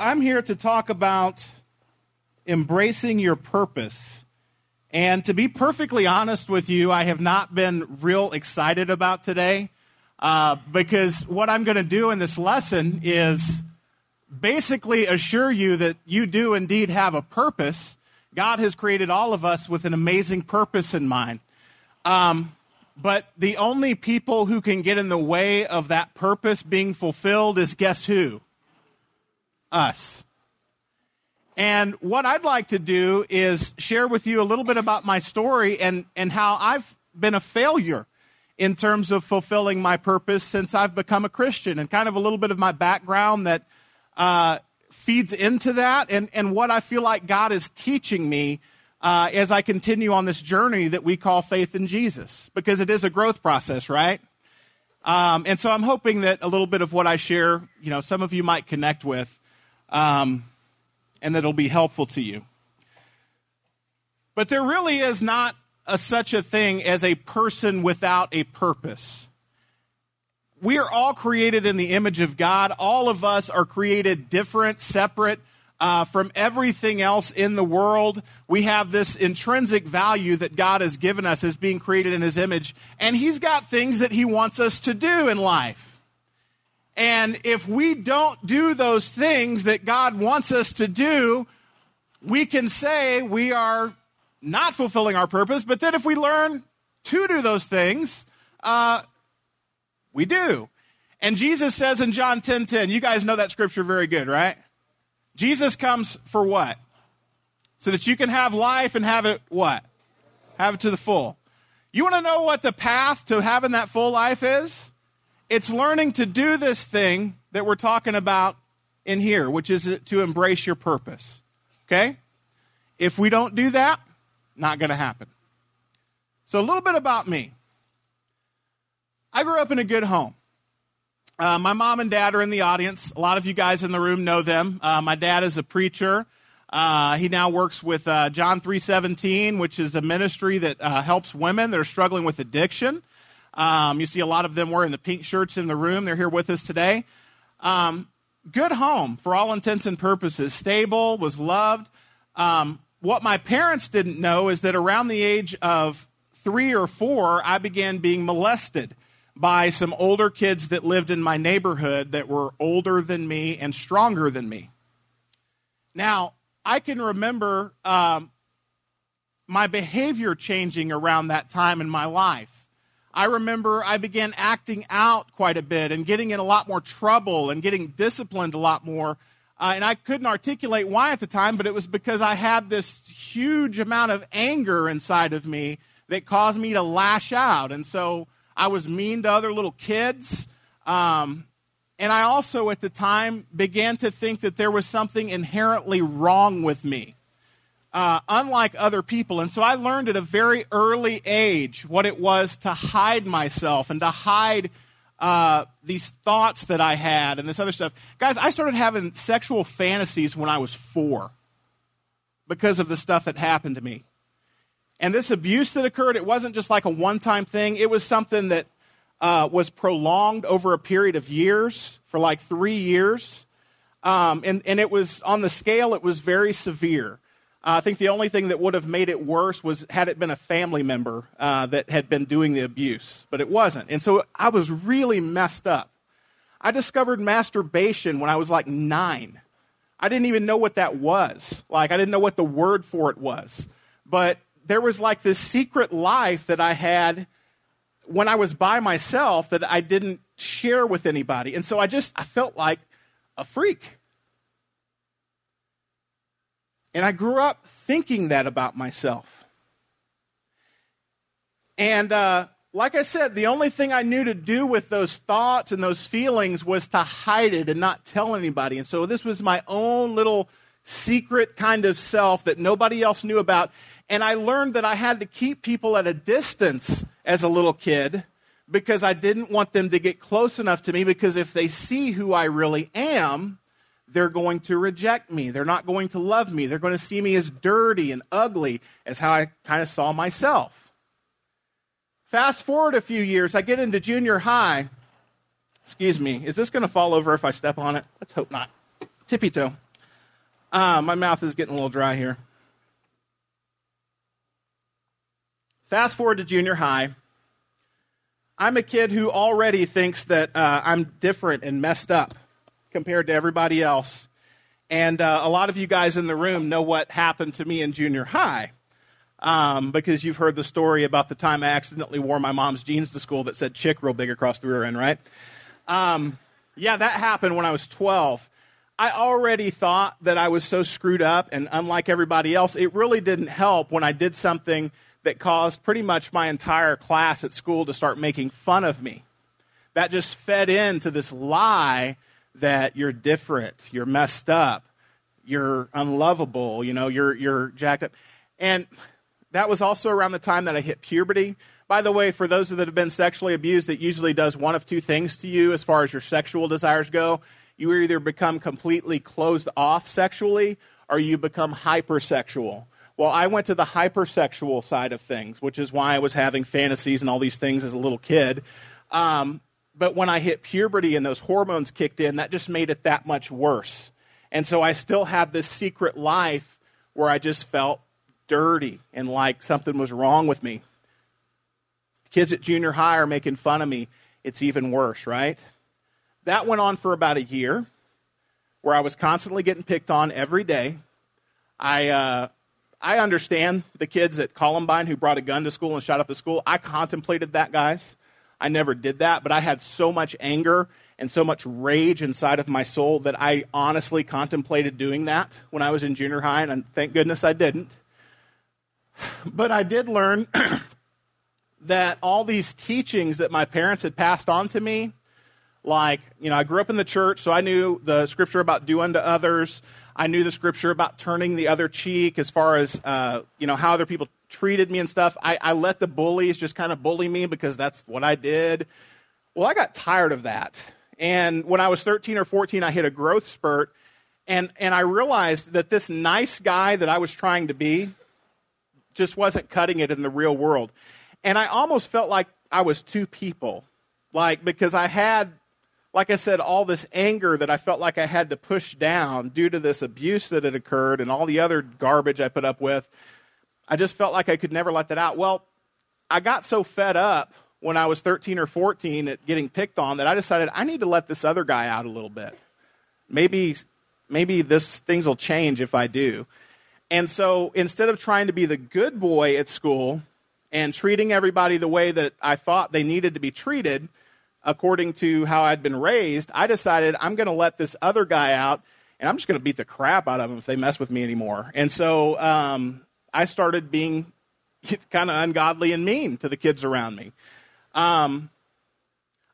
I'm here to talk about embracing your purpose. And to be perfectly honest with you, I have not been real excited about today uh, because what I'm going to do in this lesson is basically assure you that you do indeed have a purpose. God has created all of us with an amazing purpose in mind. Um, but the only people who can get in the way of that purpose being fulfilled is guess who? Us. And what I'd like to do is share with you a little bit about my story and, and how I've been a failure in terms of fulfilling my purpose since I've become a Christian, and kind of a little bit of my background that uh, feeds into that, and, and what I feel like God is teaching me uh, as I continue on this journey that we call faith in Jesus, because it is a growth process, right? Um, and so I'm hoping that a little bit of what I share, you know, some of you might connect with um, and that it'll be helpful to you. But there really is not a, such a thing as a person without a purpose. We are all created in the image of God. All of us are created different, separate uh, from everything else in the world. We have this intrinsic value that God has given us as being created in His image, and He's got things that He wants us to do in life. And if we don't do those things that God wants us to do, we can say we are not fulfilling our purpose. But then if we learn to do those things, uh, we do. And Jesus says in John 10 10, you guys know that scripture very good, right? Jesus comes for what? So that you can have life and have it what? Have it to the full. You want to know what the path to having that full life is? It's learning to do this thing that we're talking about in here, which is to embrace your purpose. Okay? If we don't do that, not going to happen. So, a little bit about me. I grew up in a good home. Uh, my mom and dad are in the audience. A lot of you guys in the room know them. Uh, my dad is a preacher. Uh, he now works with uh, John 317, which is a ministry that uh, helps women that are struggling with addiction. Um, you see a lot of them wearing the pink shirts in the room. They're here with us today. Um, good home for all intents and purposes. Stable, was loved. Um, what my parents didn't know is that around the age of three or four, I began being molested by some older kids that lived in my neighborhood that were older than me and stronger than me. Now, I can remember um, my behavior changing around that time in my life. I remember I began acting out quite a bit and getting in a lot more trouble and getting disciplined a lot more. Uh, and I couldn't articulate why at the time, but it was because I had this huge amount of anger inside of me that caused me to lash out. And so I was mean to other little kids. Um, and I also, at the time, began to think that there was something inherently wrong with me uh, unlike other people. And so I learned at a very early age what it was to hide myself and to hide uh, these thoughts that I had and this other stuff. Guys, I started having sexual fantasies when I was four because of the stuff that happened to me. And this abuse that occurred, it wasn't just like a one time thing, it was something that uh, was prolonged over a period of years, for like three years. Um, and, and it was on the scale, it was very severe. Uh, I think the only thing that would have made it worse was had it been a family member uh, that had been doing the abuse, but it wasn't. And so I was really messed up. I discovered masturbation when I was like nine. I didn't even know what that was. Like, I didn't know what the word for it was. But there was like this secret life that I had when I was by myself that I didn't share with anybody. And so I just, I felt like a freak. And I grew up thinking that about myself. And uh, like I said, the only thing I knew to do with those thoughts and those feelings was to hide it and not tell anybody. And so this was my own little secret kind of self that nobody else knew about. And I learned that I had to keep people at a distance as a little kid because I didn't want them to get close enough to me because if they see who I really am, they're going to reject me. They're not going to love me. They're going to see me as dirty and ugly, as how I kind of saw myself. Fast forward a few years, I get into junior high. Excuse me, is this going to fall over if I step on it? Let's hope not. Tippy toe. Uh, my mouth is getting a little dry here. Fast forward to junior high. I'm a kid who already thinks that uh, I'm different and messed up compared to everybody else. And uh, a lot of you guys in the room know what happened to me in junior high um, because you've heard the story about the time I accidentally wore my mom's jeans to school that said chick real big across the rear end, right? Um, yeah, that happened when I was 12. I already thought that I was so screwed up, and unlike everybody else, it really didn't help when I did something that caused pretty much my entire class at school to start making fun of me. That just fed into this lie that you're different, you're messed up, you're unlovable, you know, you're, you're jacked up. And that was also around the time that I hit puberty. By the way, for those that have been sexually abused, it usually does one of two things to you as far as your sexual desires go. You either become completely closed off sexually or you become hypersexual. Well, I went to the hypersexual side of things, which is why I was having fantasies and all these things as a little kid. Um, but when I hit puberty and those hormones kicked in, that just made it that much worse. And so I still had this secret life where I just felt dirty and like something was wrong with me. Kids at junior high are making fun of me. It's even worse, right? That went on for about a year where I was constantly getting picked on every day. I, uh, I understand the kids at Columbine who brought a gun to school and shot up the school. I contemplated that, guys. I never did that, but I had so much anger and so much rage inside of my soul that I honestly contemplated doing that when I was in junior high, and thank goodness I didn't. But I did learn that all these teachings that my parents had passed on to me, like, you know, I grew up in the church, so I knew the scripture about do unto others. I knew the scripture about turning the other cheek as far as, uh, you know, how other people treated me and stuff. I, I let the bullies just kind of bully me because that's what I did. Well, I got tired of that. And when I was 13 or 14, I hit a growth spurt. And, and I realized that this nice guy that I was trying to be just wasn't cutting it in the real world. And I almost felt like I was two people. Like, because I had, like I said, all this anger that I felt like I had to push down due to this abuse that had occurred and all the other garbage I put up with. I just felt like I could never let that out. Well, I got so fed up when I was 13 or 14 at getting picked on that I decided I need to let this other guy out a little bit. Maybe maybe this things will change if I do. And so instead of trying to be the good boy at school and treating everybody the way that I thought they needed to be treated according to how I'd been raised, I decided I'm going to let this other guy out and I'm just going to beat the crap out of them if they mess with me anymore. And so um, I started being kind of ungodly and mean to the kids around me. Um,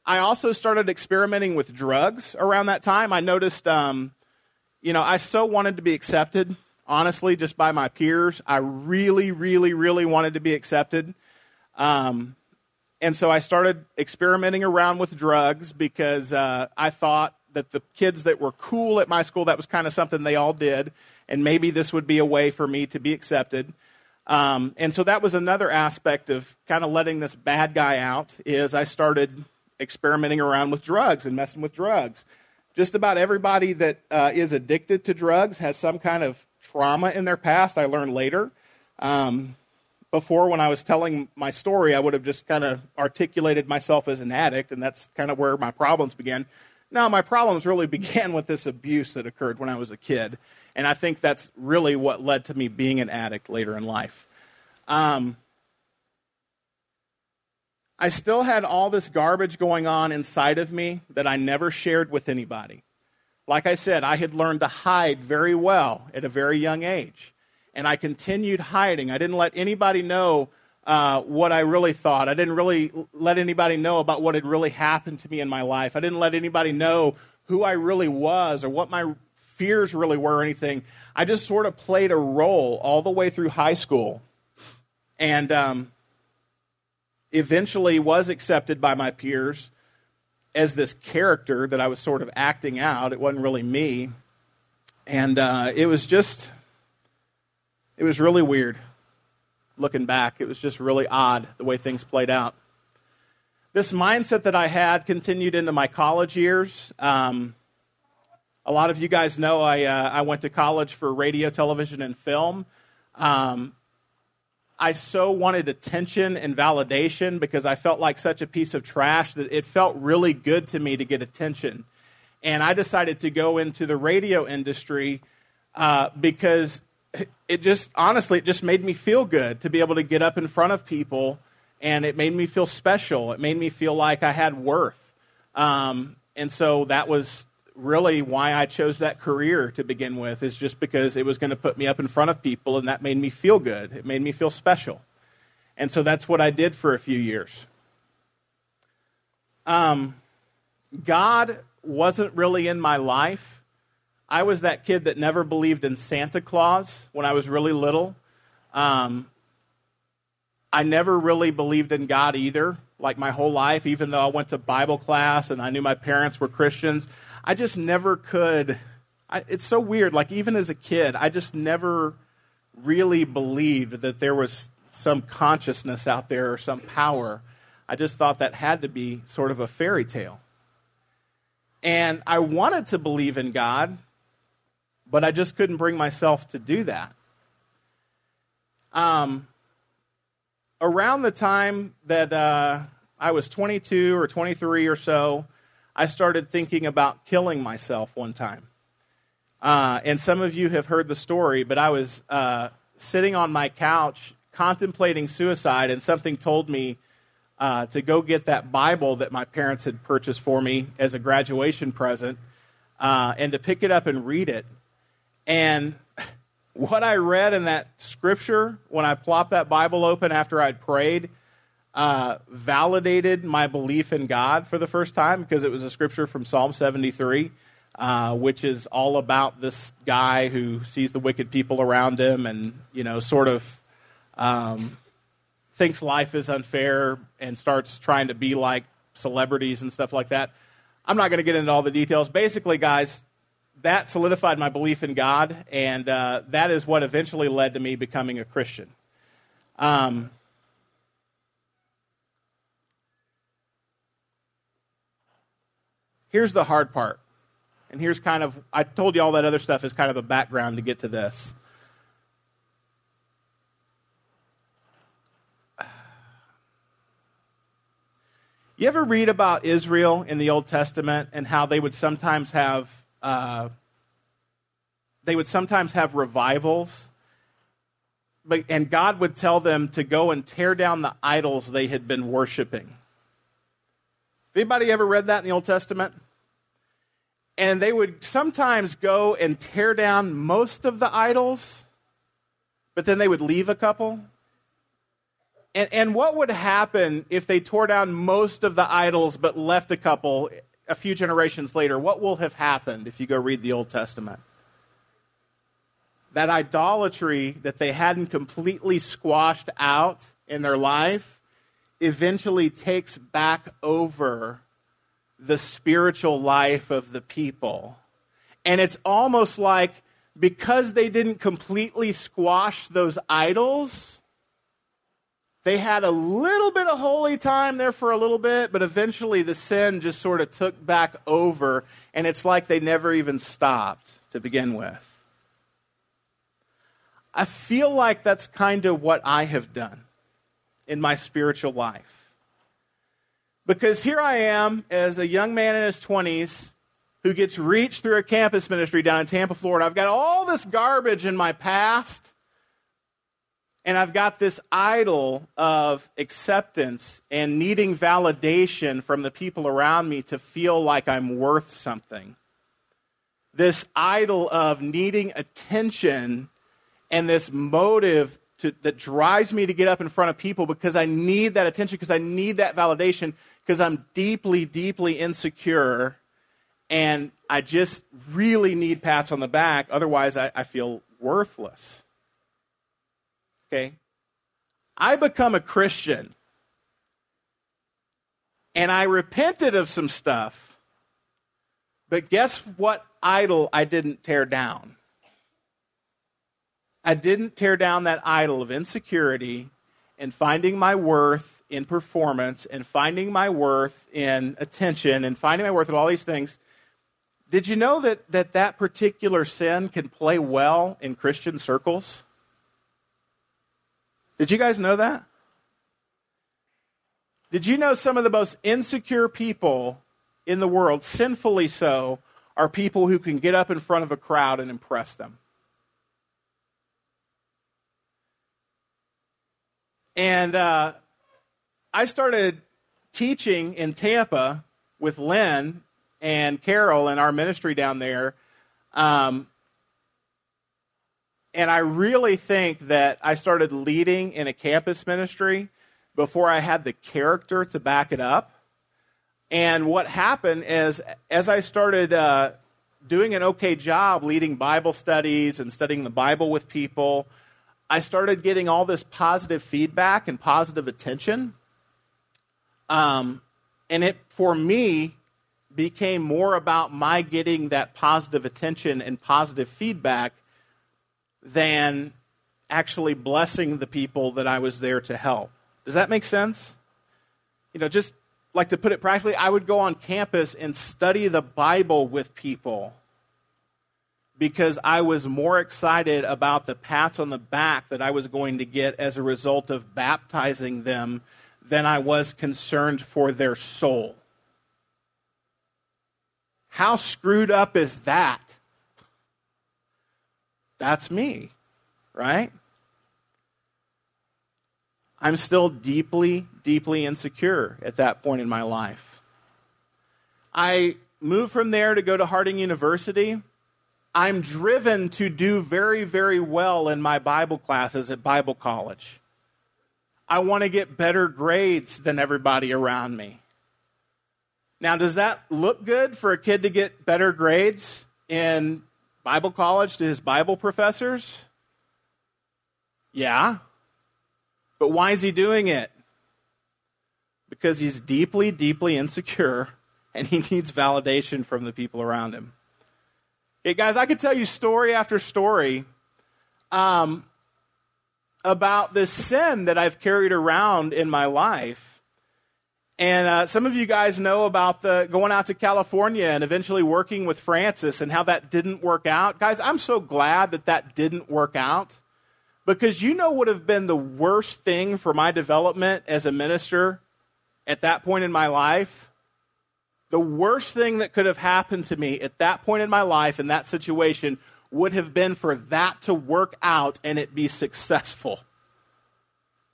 I also started experimenting with drugs around that time. I noticed, um, you know, I so wanted to be accepted, honestly, just by my peers. I really, really, really wanted to be accepted. Um, and so I started experimenting around with drugs because uh, I thought that the kids that were cool at my school, that was kind of something they all did. And maybe this would be a way for me to be accepted. Um, and so that was another aspect of kind of letting this bad guy out is I started experimenting around with drugs and messing with drugs. Just about everybody that uh, is addicted to drugs has some kind of trauma in their past. I learned later. Um, before, when I was telling my story, I would have just kind of articulated myself as an addict, and that's kind of where my problems began. Now, my problems really began with this abuse that occurred when I was a kid. And I think that's really what led to me being an addict later in life. Um, I still had all this garbage going on inside of me that I never shared with anybody. Like I said, I had learned to hide very well at a very young age. And I continued hiding. I didn't let anybody know uh, what I really thought. I didn't really let anybody know about what had really happened to me in my life. I didn't let anybody know who I really was or what my fears really were or anything. I just sort of played a role all the way through high school. And um, eventually was accepted by my peers as this character that I was sort of acting out. It wasn't really me. And uh, it was just, it was really weird looking back. It was just really odd the way things played out. This mindset that I had continued into my college years. Um, A lot of you guys know I, uh, I went to college for radio, television, and film. Um, I so wanted attention and validation because I felt like such a piece of trash that it felt really good to me to get attention. And I decided to go into the radio industry uh, because it just, honestly, it just made me feel good to be able to get up in front of people and it made me feel special. It made me feel like I had worth. Um, and so that was really why I chose that career to begin with, is just because it was going to put me up in front of people, and that made me feel good. It made me feel special. And so that's what I did for a few years. Um, God wasn't really in my life. I was that kid that never believed in Santa Claus when I was really little. Um, I never really believed in God either, like my whole life, even though I went to Bible class and I knew my parents were Christians. I just never could. I, it's so weird. Like, even as a kid, I just never really believed that there was some consciousness out there or some power. I just thought that had to be sort of a fairy tale. And I wanted to believe in God, but I just couldn't bring myself to do that. Um, around the time that uh, I was 22 or 23 or so, I started thinking about killing myself one time. Uh, and some of you have heard the story, but I was uh, sitting on my couch contemplating suicide, and something told me uh, to go get that Bible that my parents had purchased for me as a graduation present uh, and to pick it up and read it. And what I read in that scripture when I plopped that Bible open after I'd prayed uh, validated my belief in God for the first time because it was a scripture from Psalm 73, uh, which is all about this guy who sees the wicked people around him and, you know, sort of um, thinks life is unfair and starts trying to be like celebrities and stuff like that. I'm not going to get into all the details. Basically, guys, that solidified my belief in God, and uh, that is what eventually led to me becoming a Christian. Um, Here's the hard part. And here's kind of, I told you all that other stuff is kind of a background to get to this. You ever read about Israel in the Old Testament and how they would sometimes have uh, they would sometimes have revivals, but, and God would tell them to go and tear down the idols they had been worshiping. Anybody ever read that in the Old Testament? And they would sometimes go and tear down most of the idols, but then they would leave a couple. And, and what would happen if they tore down most of the idols but left a couple a few generations later? What will have happened if you go read the Old Testament? That idolatry that they hadn't completely squashed out in their life eventually takes back over the spiritual life of the people. And it's almost like because they didn't completely squash those idols, they had a little bit of holy time there for a little bit, but eventually the sin just sort of took back over, and it's like they never even stopped to begin with. I feel like that's kind of what I have done in my spiritual life. Because here I am as a young man in his 20s who gets reached through a campus ministry down in Tampa, Florida. I've got all this garbage in my past, and I've got this idol of acceptance and needing validation from the people around me to feel like I'm worth something. This idol of needing attention and this motive to, that drives me to get up in front of people because I need that attention, because I need that validation because I'm deeply, deeply insecure and I just really need pats on the back. Otherwise, I, I feel worthless. Okay? I become a Christian and I repented of some stuff. But guess what idol I didn't tear down? I didn't tear down that idol of insecurity and finding my worth in performance and finding my worth in attention and finding my worth in all these things Did you know that, that that particular sin can play well in Christian circles? Did you guys know that? Did you know some of the most insecure people in the world, sinfully so, are people who can get up in front of a crowd and impress them? And uh, I started teaching in Tampa with Lynn and Carol in our ministry down there. Um, and I really think that I started leading in a campus ministry before I had the character to back it up. And what happened is, as I started uh, doing an okay job leading Bible studies and studying the Bible with people, I started getting all this positive feedback and positive attention. Um, and it, for me, became more about my getting that positive attention and positive feedback than actually blessing the people that I was there to help. Does that make sense? You know, just like to put it practically, I would go on campus and study the Bible with people because I was more excited about the pats on the back that I was going to get as a result of baptizing them than I was concerned for their soul. How screwed up is that? That's me, right? I'm still deeply, deeply insecure at that point in my life. I moved from there to go to Harding University. I'm driven to do very, very well in my Bible classes at Bible college. I want to get better grades than everybody around me. Now, does that look good for a kid to get better grades in Bible college to his Bible professors? Yeah. But why is he doing it? Because he's deeply, deeply insecure and he needs validation from the people around him. Hey, guys, I could tell you story after story um, about this sin that I've carried around in my life. And uh, some of you guys know about the going out to California and eventually working with Francis and how that didn't work out. Guys, I'm so glad that that didn't work out because you know what would have been the worst thing for my development as a minister at that point in my life? The worst thing that could have happened to me at that point in my life, in that situation, would have been for that to work out and it be successful.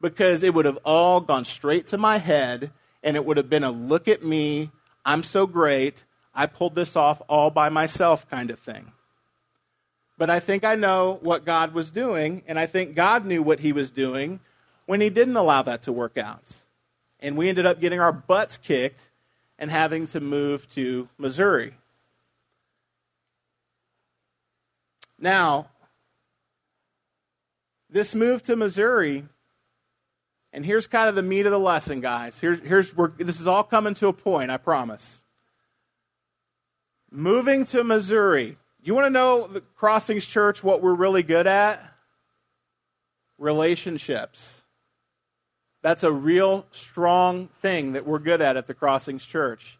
Because it would have all gone straight to my head and it would have been a look at me, I'm so great, I pulled this off all by myself kind of thing. But I think I know what God was doing, and I think God knew what He was doing when He didn't allow that to work out. And we ended up getting our butts kicked and having to move to Missouri. Now, this move to Missouri, and here's kind of the meat of the lesson, guys. Here's, here's this is all coming to a point, I promise. Moving to Missouri. You want to know the Crossings Church what we're really good at? Relationships. That's a real strong thing that we're good at at the Crossings Church.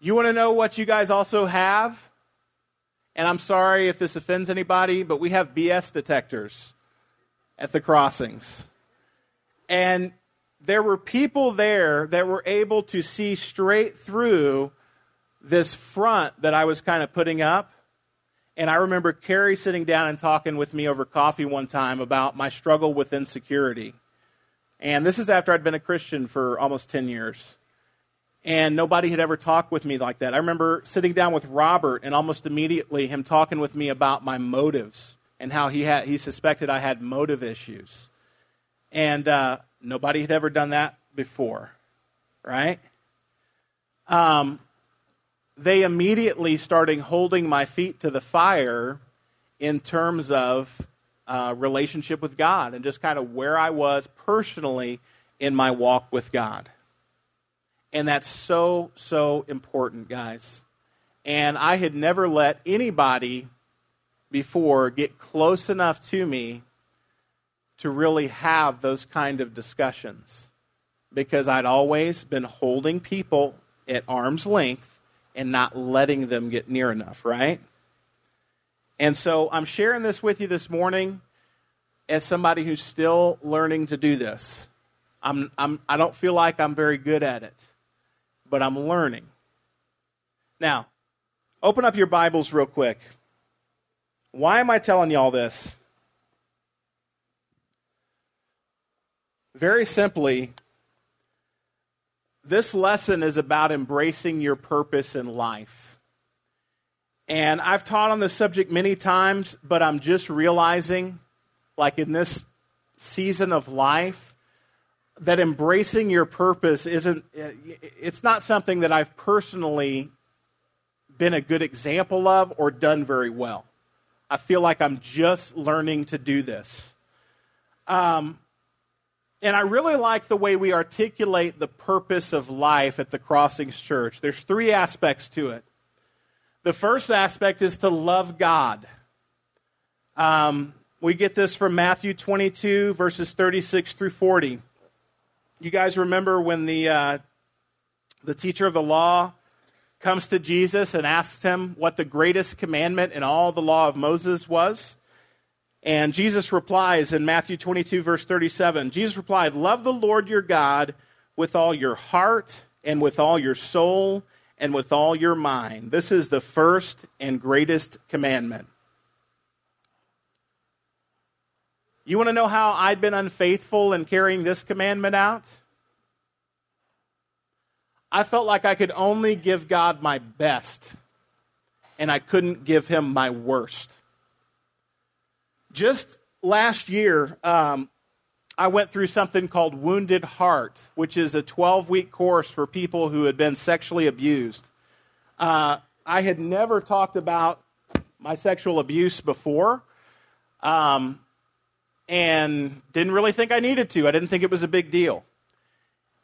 You want to know what you guys also have? And I'm sorry if this offends anybody, but we have BS detectors at the Crossings. And there were people there that were able to see straight through this front that I was kind of putting up. And I remember Carrie sitting down and talking with me over coffee one time about my struggle with insecurity. And this is after I'd been a Christian for almost 10 years. And nobody had ever talked with me like that. I remember sitting down with Robert and almost immediately him talking with me about my motives and how he, had, he suspected I had motive issues. And uh, nobody had ever done that before, right? Um, they immediately started holding my feet to the fire in terms of uh, relationship with God and just kind of where I was personally in my walk with God. And that's so, so important, guys. And I had never let anybody before get close enough to me to really have those kind of discussions because I'd always been holding people at arm's length and not letting them get near enough, right? And so I'm sharing this with you this morning as somebody who's still learning to do this. I'm, I'm, I don't feel like I'm very good at it, but I'm learning. Now, open up your Bibles real quick. Why am I telling you all this? Very simply, this lesson is about embracing your purpose in life. And I've taught on this subject many times, but I'm just realizing, like in this season of life, that embracing your purpose isn't, it's not something that I've personally been a good example of or done very well. I feel like I'm just learning to do this. Um, and I really like the way we articulate the purpose of life at the Crossings Church. There's three aspects to it. The first aspect is to love God. Um, we get this from Matthew 22, verses 36 through 40. You guys remember when the, uh, the teacher of the law comes to Jesus and asks him what the greatest commandment in all the law of Moses was? And Jesus replies in Matthew 22, verse 37 Jesus replied, Love the Lord your God with all your heart and with all your soul and with all your mind. This is the first and greatest commandment. You want to know how I'd been unfaithful in carrying this commandment out? I felt like I could only give God my best, and I couldn't give him my worst. Just last year, um, I went through something called Wounded Heart, which is a 12 week course for people who had been sexually abused. Uh, I had never talked about my sexual abuse before um, and didn't really think I needed to. I didn't think it was a big deal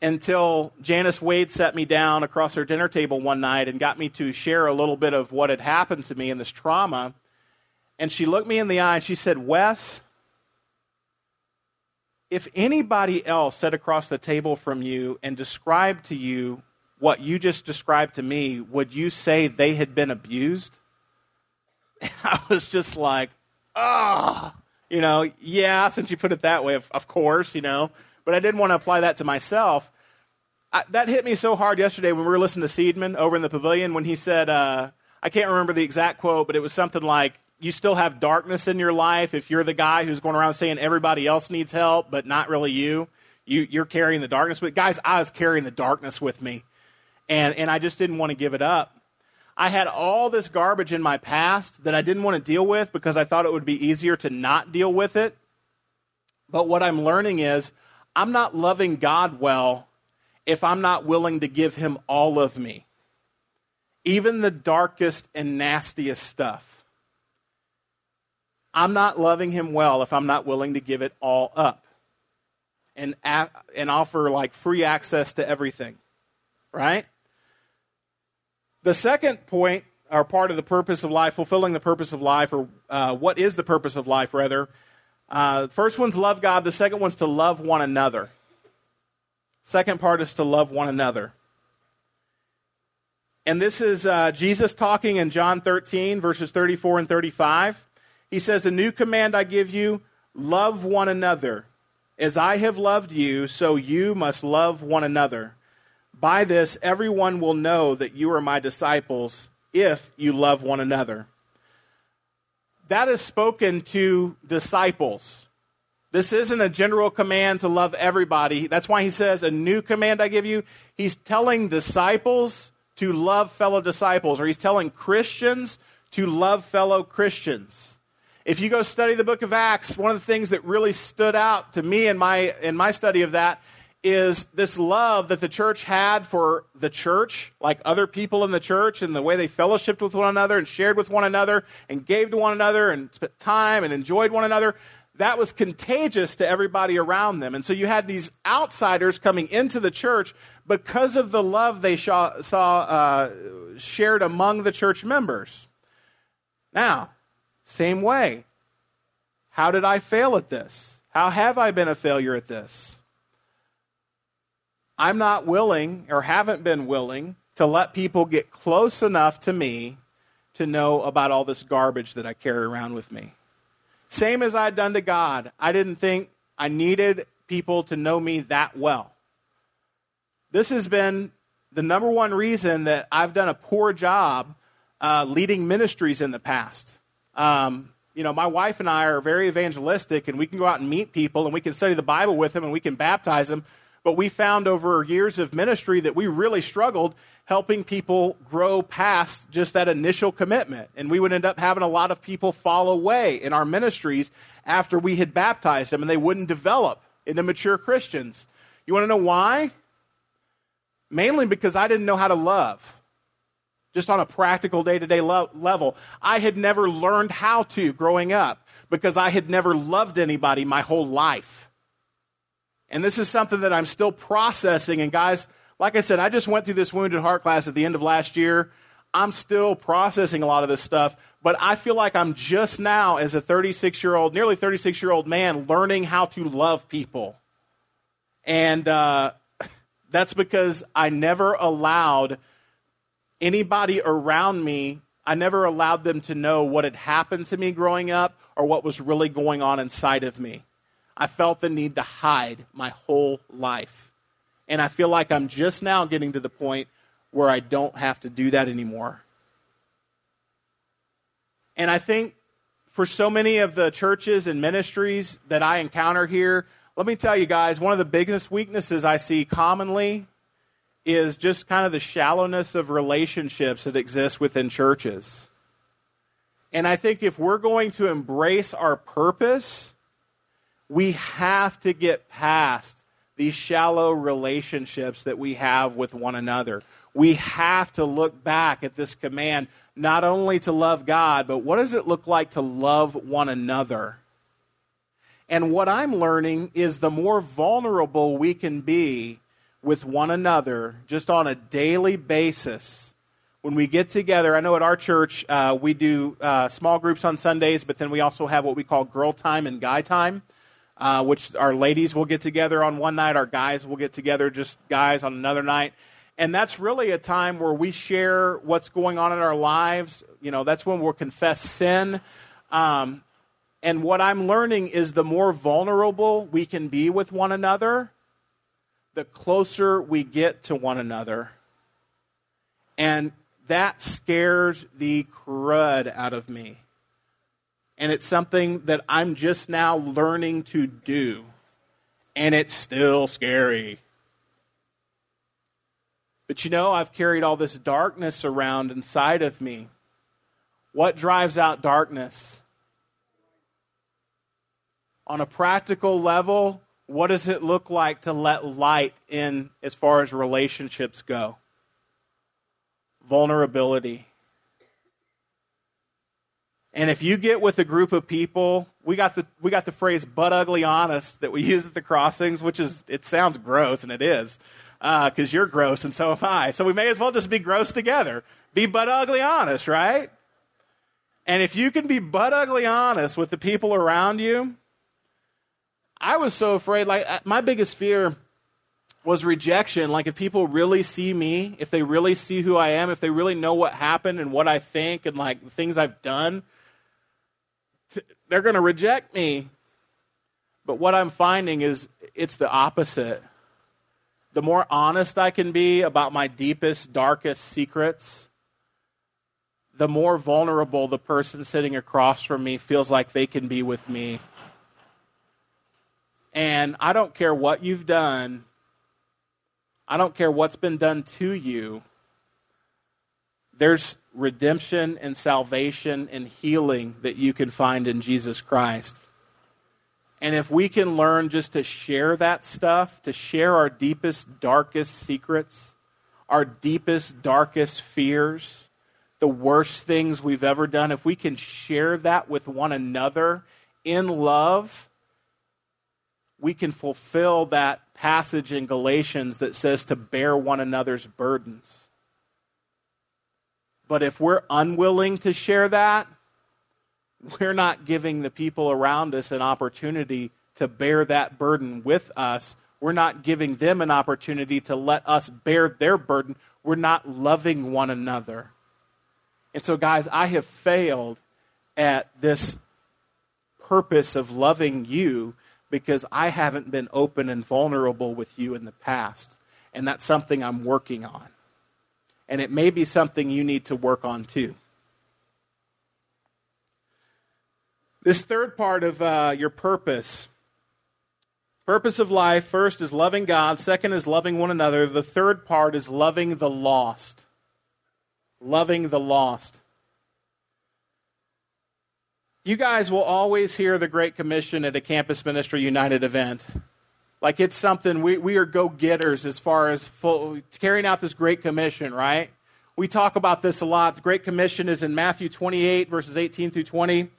until Janice Wade sat me down across her dinner table one night and got me to share a little bit of what had happened to me in this trauma. And she looked me in the eye and she said, Wes, if anybody else sat across the table from you and described to you what you just described to me, would you say they had been abused? I was just like, ah, oh. you know, yeah, since you put it that way, of, of, course, you know. But I didn't want to apply that to myself. I, that hit me so hard yesterday when we were listening to Seedman over in the pavilion when he said, uh, I can't remember the exact quote, but it was something like, you still have darkness in your life, if you're the guy who's going around saying everybody else needs help, but not really you, you you're carrying the darkness. But guys, I was carrying the darkness with me, and and I just didn't want to give it up. I had all this garbage in my past that I didn't want to deal with because I thought it would be easier to not deal with it. But what I'm learning is I'm not loving God well if I'm not willing to give Him all of me, even the darkest and nastiest stuff. I'm not loving him well if I'm not willing to give it all up and, and offer like free access to everything. Right? The second point, or part of the purpose of life, fulfilling the purpose of life, or uh, what is the purpose of life, rather. Uh, first one's love God, the second one's to love one another. Second part is to love one another. And this is uh, Jesus talking in John 13, verses 34 and 35. He says, A new command I give you love one another. As I have loved you, so you must love one another. By this, everyone will know that you are my disciples if you love one another. That is spoken to disciples. This isn't a general command to love everybody. That's why he says, A new command I give you. He's telling disciples to love fellow disciples, or he's telling Christians to love fellow Christians. If you go study the book of Acts, one of the things that really stood out to me in my, in my study of that is this love that the church had for the church, like other people in the church, and the way they fellowshipped with one another and shared with one another and gave to one another and spent time and enjoyed one another. That was contagious to everybody around them. And so you had these outsiders coming into the church because of the love they saw, saw uh, shared among the church members. Now, same way. How did I fail at this? How have I been a failure at this? I'm not willing or haven't been willing to let people get close enough to me to know about all this garbage that I carry around with me. Same as I'd done to God. I didn't think I needed people to know me that well. This has been the number one reason that I've done a poor job uh, leading ministries in the past. Um, you know, my wife and I are very evangelistic, and we can go out and meet people, and we can study the Bible with them, and we can baptize them. But we found over years of ministry that we really struggled helping people grow past just that initial commitment. And we would end up having a lot of people fall away in our ministries after we had baptized them, and they wouldn't develop into mature Christians. You want to know why? Mainly because I didn't know how to love just on a practical day to day level. I had never learned how to growing up because I had never loved anybody my whole life. And this is something that I'm still processing. And guys, like I said, I just went through this wounded heart class at the end of last year. I'm still processing a lot of this stuff, but I feel like I'm just now, as a 36 year old, nearly 36 year old man, learning how to love people. And uh, that's because I never allowed anybody around me, I never allowed them to know what had happened to me growing up or what was really going on inside of me. I felt the need to hide my whole life. And I feel like I'm just now getting to the point where I don't have to do that anymore. And I think for so many of the churches and ministries that I encounter here, let me tell you guys, one of the biggest weaknesses I see commonly is just kind of the shallowness of relationships that exist within churches. And I think if we're going to embrace our purpose, we have to get past these shallow relationships that we have with one another. We have to look back at this command not only to love God, but what does it look like to love one another? And what I'm learning is the more vulnerable we can be with one another just on a daily basis. When we get together, I know at our church uh, we do uh, small groups on Sundays, but then we also have what we call girl time and guy time, uh, which our ladies will get together on one night, our guys will get together, just guys on another night. And that's really a time where we share what's going on in our lives. You know, that's when we'll confess sin. Um, and what I'm learning is the more vulnerable we can be with one another, the closer we get to one another. And that scares the crud out of me. And it's something that I'm just now learning to do. And it's still scary. But you know, I've carried all this darkness around inside of me. What drives out darkness? On a practical level, what does it look like to let light in as far as relationships go? Vulnerability. And if you get with a group of people, we got the we got the phrase "butt ugly honest" that we use at the crossings, which is it sounds gross, and it is, because uh, you're gross and so am I. So we may as well just be gross together. Be butt ugly honest, right? And if you can be butt ugly honest with the people around you, I was so afraid. Like, uh, my biggest fear was rejection. Like, if people really see me, if they really see who I am, if they really know what happened and what I think and, like, the things I've done, they're going to reject me. But what I'm finding is it's the opposite. The more honest I can be about my deepest, darkest secrets, the more vulnerable the person sitting across from me feels like they can be with me. And I don't care what you've done, I don't care what's been done to you. There's redemption and salvation and healing that you can find in Jesus Christ. And if we can learn just to share that stuff, to share our deepest, darkest secrets, our deepest, darkest fears, the worst things we've ever done, if we can share that with one another in love, we can fulfill that passage in Galatians that says to bear one another's burdens. But if we're unwilling to share that, we're not giving the people around us an opportunity to bear that burden with us we're not giving them an opportunity to let us bear their burden. We're not loving one another. And so, guys, I have failed at this purpose of loving you because I haven't been open and vulnerable with you in the past. And that's something I'm working on. And it may be something you need to work on too. This third part of uh, your purpose purpose of life first is loving God, second is loving one another, the third part is loving the lost. Loving the lost. You guys will always hear the Great Commission at a Campus Ministry United event. Like it's something we, we are go getters as far as full, carrying out this Great Commission, right? We talk about this a lot. The Great Commission is in Matthew 28, verses 18 through 20.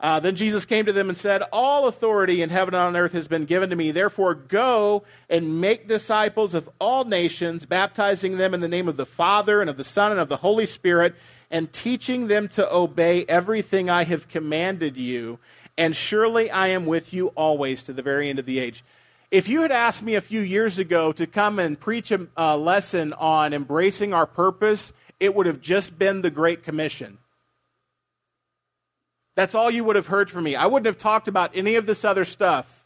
Uh, then Jesus came to them and said, All authority in heaven and on earth has been given to me. Therefore, go and make disciples of all nations, baptizing them in the name of the Father and of the Son and of the Holy Spirit, and teaching them to obey everything I have commanded you. And surely I am with you always to the very end of the age. If you had asked me a few years ago to come and preach a, a lesson on embracing our purpose, it would have just been the Great Commission. That's all you would have heard from me. I wouldn't have talked about any of this other stuff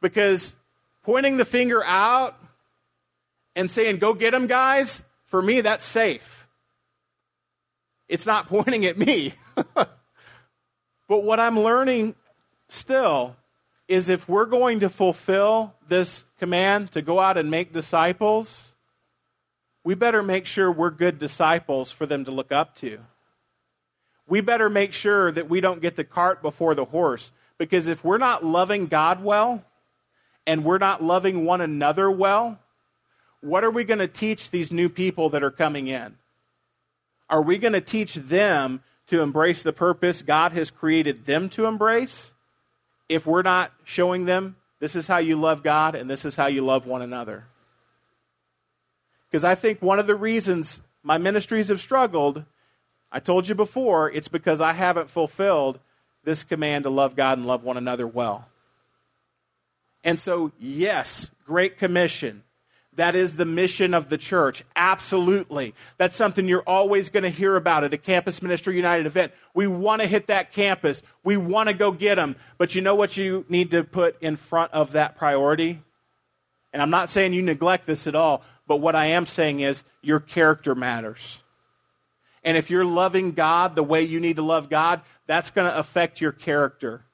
because pointing the finger out and saying, go get them, guys, for me, that's safe. It's not pointing at me. but what I'm learning still is if we're going to fulfill this command to go out and make disciples, we better make sure we're good disciples for them to look up to we better make sure that we don't get the cart before the horse. Because if we're not loving God well and we're not loving one another well, what are we going to teach these new people that are coming in? Are we going to teach them to embrace the purpose God has created them to embrace if we're not showing them this is how you love God and this is how you love one another? Because I think one of the reasons my ministries have struggled I told you before, it's because I haven't fulfilled this command to love God and love one another well. And so, yes, Great Commission. That is the mission of the church. Absolutely. That's something you're always going to hear about at a Campus Ministry United event. We want to hit that campus. We want to go get them. But you know what you need to put in front of that priority? And I'm not saying you neglect this at all, but what I am saying is your character matters. And if you're loving God the way you need to love God, that's going to affect your character.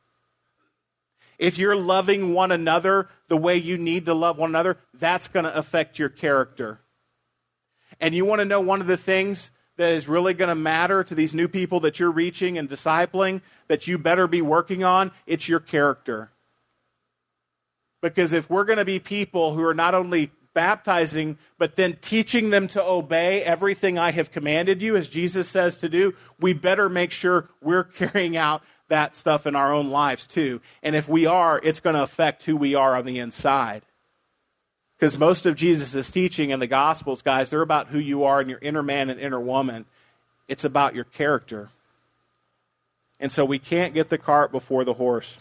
If you're loving one another the way you need to love one another, that's going to affect your character. And you want to know one of the things that is really going to matter to these new people that you're reaching and discipling that you better be working on? It's your character. Because if we're going to be people who are not only baptizing, but then teaching them to obey everything I have commanded you, as Jesus says to do, we better make sure we're carrying out that stuff in our own lives too. And if we are, it's going to affect who we are on the inside. Because most of Jesus' teaching in the Gospels, guys, they're about who you are and your inner man and inner woman. It's about your character. And so we can't get the cart before the horse.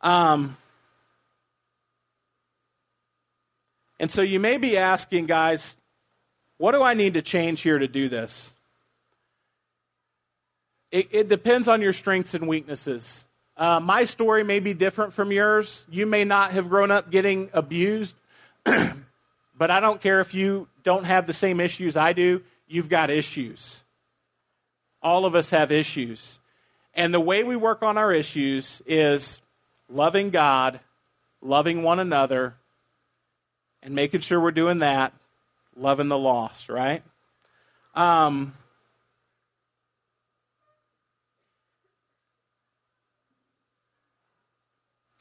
Um, And so you may be asking, guys, what do I need to change here to do this? It, it depends on your strengths and weaknesses. Uh, my story may be different from yours. You may not have grown up getting abused, but I don't care if you don't have the same issues I do. You've got issues. All of us have issues. And the way we work on our issues is loving God, loving one another, and making sure we're doing that, loving the lost, right? Um,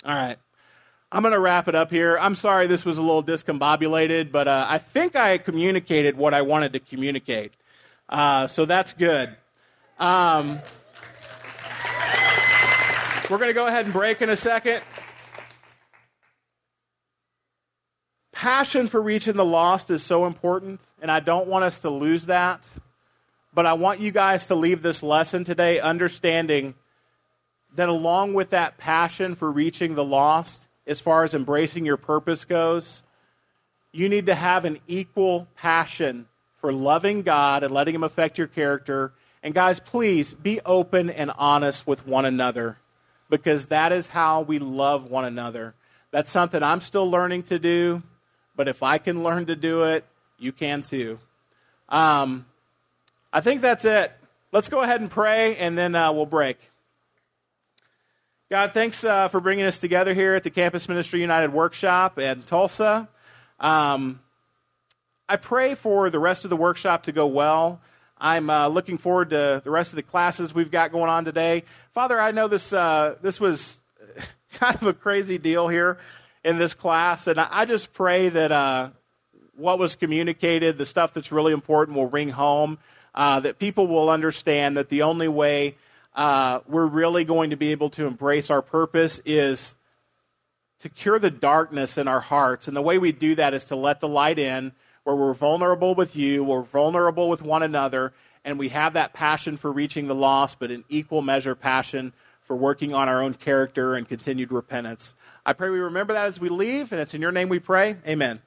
all right. I'm going to wrap it up here. I'm sorry this was a little discombobulated, but uh, I think I communicated what I wanted to communicate. Uh, so that's good. Um, we're going to go ahead and break in a second. passion for reaching the lost is so important, and I don't want us to lose that. But I want you guys to leave this lesson today understanding that along with that passion for reaching the lost as far as embracing your purpose goes, you need to have an equal passion for loving God and letting Him affect your character. And guys, please be open and honest with one another because that is how we love one another. That's something I'm still learning to do, but if I can learn to do it, you can too. Um, I think that's it. Let's go ahead and pray, and then uh, we'll break. God, thanks uh, for bringing us together here at the Campus Ministry United Workshop in Tulsa. Um, I pray for the rest of the workshop to go well. I'm uh, looking forward to the rest of the classes we've got going on today. Father, I know this uh, this was kind of a crazy deal here in this class, and I, just pray that uh, what was communicated, the stuff that's really important, will ring home. Uh, that people will understand that the only way uh, we're really going to be able to embrace our purpose is to cure the darkness in our hearts. And the way we do that is to let the light in, where we're vulnerable with you, we're vulnerable with one another, and we have that passion for reaching the lost, but in equal measure, passion for working on our own character and continued repentance. I pray we remember that as we leave, and it's in your name we pray. Amen.